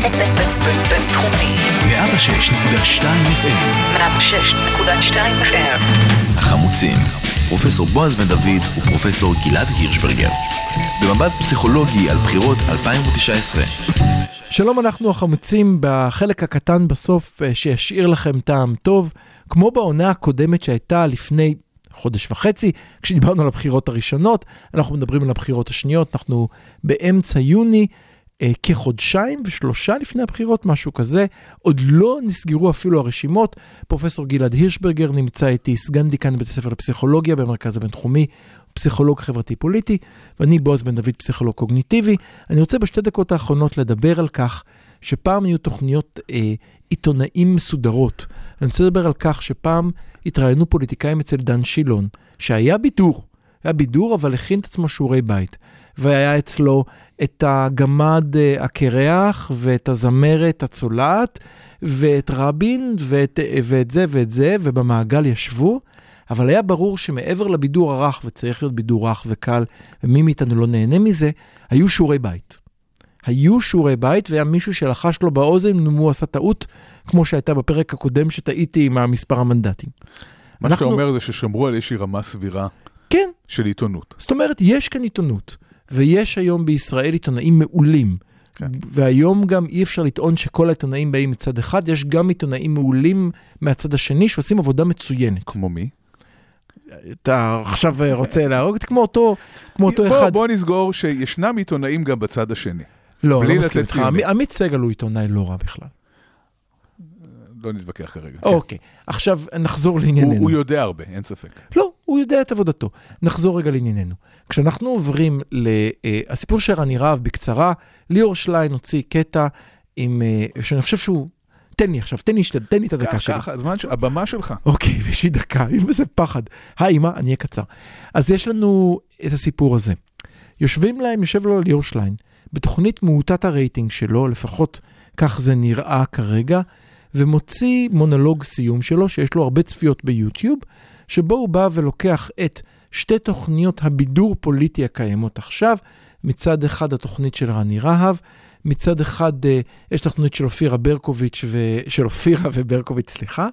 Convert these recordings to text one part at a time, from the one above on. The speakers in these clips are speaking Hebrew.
בינתחומי. 106.2 FM 106.2 FM. החמוצים, פרופסור בועז בן דוד ופרופסור גלעד הירשברגר. במבט פסיכולוגי על בחירות 2019. שלום, אנחנו החמוצים בחלק הקטן בסוף אה, שישאיר לכם טעם טוב, כמו בעונה הקודמת שהייתה לפני חודש וחצי, כשדיברנו על הבחירות הראשונות, אנחנו מדברים על הבחירות השניות, אנחנו באמצע יוני, כחודשיים ושלושה לפני הבחירות, משהו כזה, עוד לא נסגרו אפילו הרשימות. פרופסור גלעד הירשברגר נמצא איתי, סגן דיקן בבית הספר לפסיכולוגיה במרכז הבינתחומי, פסיכולוג חברתי-פוליטי, ואני בועז בן דוד, פסיכולוג קוגניטיבי. אני רוצה בשתי דקות האחרונות לדבר על כך שפעם היו תוכניות אה, עיתונאים מסודרות. אני רוצה לדבר על כך שפעם התראיינו פוליטיקאים אצל דן שילון, שהיה בידור, היה בידור, אבל הכין את עצמו שיעורי בית. והיה אצלו את הגמד אה, הקרח, ואת הזמרת הצולעת, ואת רבין, ואת, ואת זה ואת זה, ובמעגל ישבו. אבל היה ברור שמעבר לבידור הרך, וצריך להיות בידור רך וקל, ומי מאיתנו לא נהנה מזה, היו שיעורי בית. היו שיעורי בית, והיה מישהו שלחש לו באוזן אם הוא עשה טעות, כמו שהייתה בפרק הקודם שטעיתי עם המספר המנדטים. מה אנחנו- שאתה אומר זה ששמרו על איזושהי רמה סבירה כן, של עיתונות. זאת אומרת, יש כאן עיתונות, ויש היום בישראל עיתונאים מעולים. כן. והיום גם אי אפשר לטעון שכל העיתונאים באים מצד אחד, יש גם עיתונאים מעולים מהצד השני שעושים עבודה מצוינת. כמו מי? אתה עכשיו רוצה להרוג אותי כמו אותו, כמו אותו בוא, אחד. בוא נסגור שישנם עיתונאים גם בצד השני. לא, לא מסכים איתך. עמית סגל הוא עיתונאי לא רע בכלל. לא נתווכח כרגע. אוקיי, עכשיו נחזור הוא, לענייננו. הוא יודע הרבה, אין ספק. לא, הוא יודע את עבודתו. נחזור רגע לענייננו. כשאנחנו עוברים לסיפור של רני רהב בקצרה, ליאור שליין הוציא קטע עם, אה, שאני חושב שהוא, תן לי עכשיו, תן לי, תן לי את הדקה שלי. קח, הזמן, ש- הבמה שלך. אוקיי, יש לי דקה, איזה פחד. היי, אמא, אני אהיה קצר. אז יש לנו את הסיפור הזה. יושבים להם, יושב לו ליאור שליין, בתוכנית מעוטת הרייטינג שלו, לפחות כך זה נראה כרגע, ומוציא מונולוג סיום שלו, שיש לו הרבה צפיות ביוטיוב, שבו הוא בא ולוקח את שתי תוכניות הבידור פוליטי הקיימות עכשיו, מצד אחד התוכנית של רני רהב, מצד אחד אה, יש תוכנית של אופירה ברקוביץ', ו... של אופירה וברקוביץ', סליחה,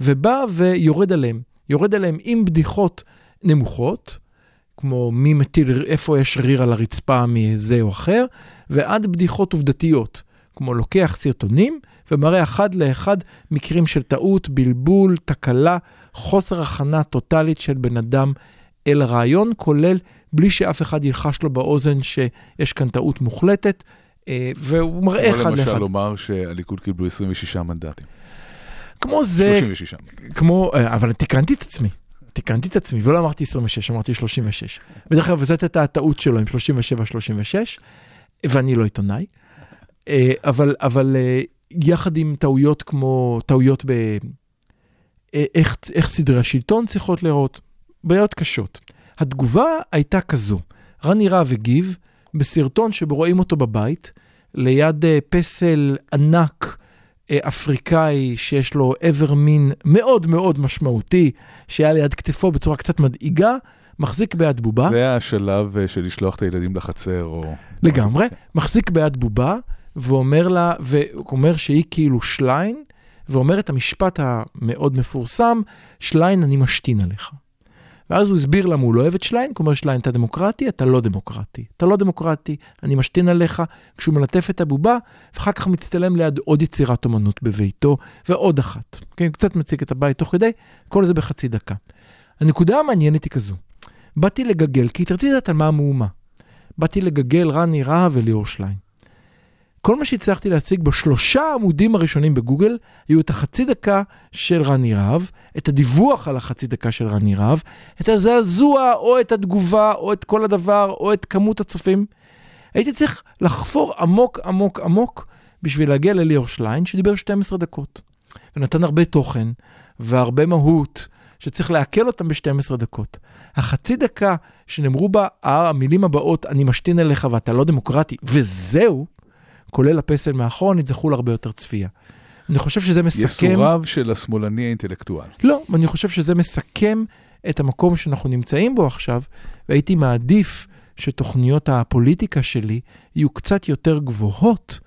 ובא ויורד עליהם. יורד עליהם עם בדיחות נמוכות, כמו מי מטיל, איפה יש ריר על הרצפה מזה או אחר, ועד בדיחות עובדתיות, כמו לוקח סרטונים ומראה אחד לאחד מקרים של טעות, בלבול, תקלה, חוסר הכנה טוטאלית של בן אדם אל הרעיון, כולל בלי שאף אחד ילחש לו באוזן שיש כאן טעות מוחלטת, אה, והוא מראה כמו אחד למשל לאחד. לומר שהליכוד קיבלו 26 מנדטים. כמו זה, 36. כמו, אה, אבל תיקנתי את עצמי. תיקנתי את עצמי, ולא אמרתי 26, אמרתי 36. בדרך כלל, וזאת הייתה הטעות שלו עם 37-36, ואני לא עיתונאי. אה, אבל, אבל אה, יחד עם טעויות כמו, טעויות ב... אה, איך, איך סדרי השלטון צריכות להיראות, בעיות קשות. התגובה הייתה כזו, רני רהב הגיב בסרטון שבו רואים אותו בבית, ליד פסל ענק אפריקאי שיש לו איבר מין מאוד מאוד משמעותי, שהיה ליד כתפו בצורה קצת מדאיגה, מחזיק ביד בובה. זה השלב של לשלוח את הילדים לחצר, או... לגמרי, מחזיק ביד בובה, ואומר לה, והוא אומר שהיא כאילו שליין, ואומר את המשפט המאוד מפורסם, שליין, אני משתין עליך. ואז הוא הסביר למה הוא לא אוהב את שליין, כי הוא אומר, שליין, אתה דמוקרטי? אתה לא דמוקרטי. אתה לא דמוקרטי, אני משתין עליך, כשהוא מלטף את הבובה, ואחר כך מצטלם ליד עוד יצירת אומנות בביתו, ועוד אחת. כן, קצת מציג את הבית תוך כדי, כל זה בחצי דקה. הנקודה המעניינת היא כזו, באתי לגגל, כי רציתי לדעת על מה המהומה. באתי לגגל רני רהב וליאור שליין. כל מה שהצלחתי להציג בשלושה העמודים הראשונים בגוגל, היו את החצי דקה של רני רהב, את הדיווח על החצי דקה של רני רהב, את הזעזוע או את התגובה או את כל הדבר או את כמות הצופים. הייתי צריך לחפור עמוק עמוק עמוק בשביל להגיע לליאור שליין, שדיבר 12 דקות. ונתן הרבה תוכן והרבה מהות, שצריך לעכל אותם ב-12 דקות. החצי דקה שנאמרו בה המילים הבאות, אני משתין אליך ואתה לא דמוקרטי, וזהו, כולל הפסל מאחורנית, זכו להרבה יותר צפייה. אני חושב שזה מסכם... יסוריו של השמאלני האינטלקטואל. לא, אני חושב שזה מסכם את המקום שאנחנו נמצאים בו עכשיו, והייתי מעדיף שתוכניות הפוליטיקה שלי יהיו קצת יותר גבוהות,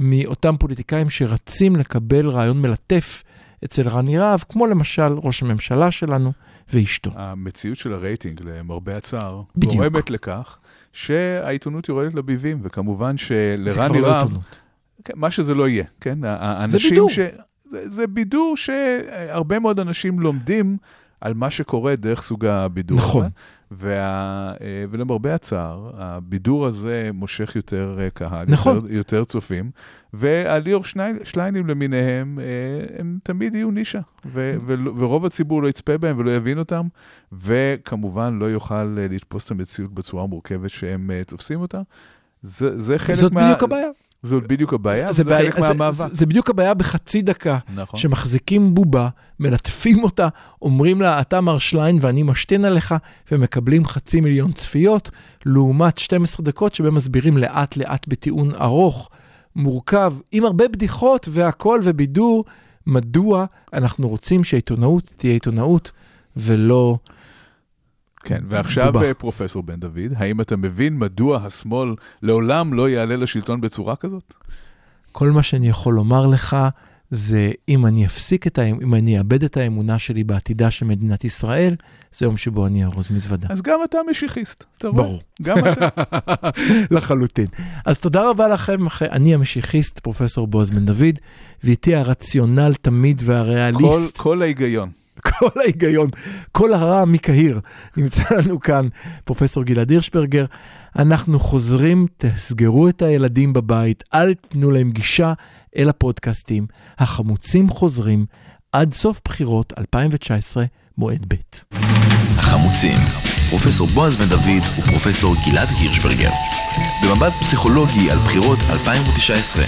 מאותם פוליטיקאים שרצים לקבל רעיון מלטף אצל רני רהב, כמו למשל ראש הממשלה שלנו ואשתו. המציאות של הרייטינג, למרבה הצער, בדיוק. גורמת לכך שהעיתונות יורדת לביבים, וכמובן שלרני זה כבר לא רהב, עיתונות. כן, מה שזה לא יהיה, כן? האנשים בידור. ש... זה, זה בידור שהרבה מאוד אנשים לומדים על מה שקורה דרך סוג הבידור נכון. וה... אה, ולמרבה הצער, הבידור הזה מושך יותר אה, קהל, נכון. יותר, יותר צופים, והליאור. שליינים למיניהם, אה, הם תמיד יהיו נישה, ו... ו... ורוב הציבור לא יצפה בהם ולא יבין אותם, וכמובן לא יוכל לתפוס את המציאות בצורה המורכבת שהם תופסים אותה. זה, זה חלק זאת מה... בדיוק הבעיה. זאת בדיוק הבעיה, זה בעיה- חלק זה- מהמאבק. זה- זה בדיוק הבעיה בחצי דקה. נכון. שמחזיקים בובה, מלטפים אותה, אומרים לה, אתה מר שליין ואני משתין עליך, ומקבלים חצי מיליון צפיות, לעומת 12 דקות שבהם מסבירים לאט-לאט בטיעון ארוך, מורכב, עם הרבה בדיחות והכל ובידור, מדוע אנחנו רוצים שהעיתונאות תהיה עיתונאות ולא... כן, ועכשיו בובה. אה, פרופסור בן דוד, האם אתה מבין מדוע השמאל לעולם לא יעלה לשלטון בצורה כזאת? כל מה שאני יכול לומר לך זה אם אני אפסיק את האמ... אם אני אאבד את האמונה שלי בעתידה של מדינת ישראל, זה יום שבו אני ארוז מזוודה. אז גם אתה משיחיסט, אתה רואה? ברור. גם אתה. לחלוטין. אז תודה רבה לכם, אני המשיחיסט, פרופסור בועז בן דוד, ואיתי הרציונל תמיד כל, והריאליסט, כל ההיגיון. כל ההיגיון, כל הרע מקהיר, נמצא לנו כאן פרופסור גלעד הירשברגר. אנחנו חוזרים, תסגרו את הילדים בבית, אל תיתנו להם גישה אל הפודקאסטים. החמוצים חוזרים עד סוף בחירות 2019, מועד ב'. החמוצים, פרופסור בועז בן דוד ופרופסור גלעד הירשברגר. במבט פסיכולוגי על בחירות 2019.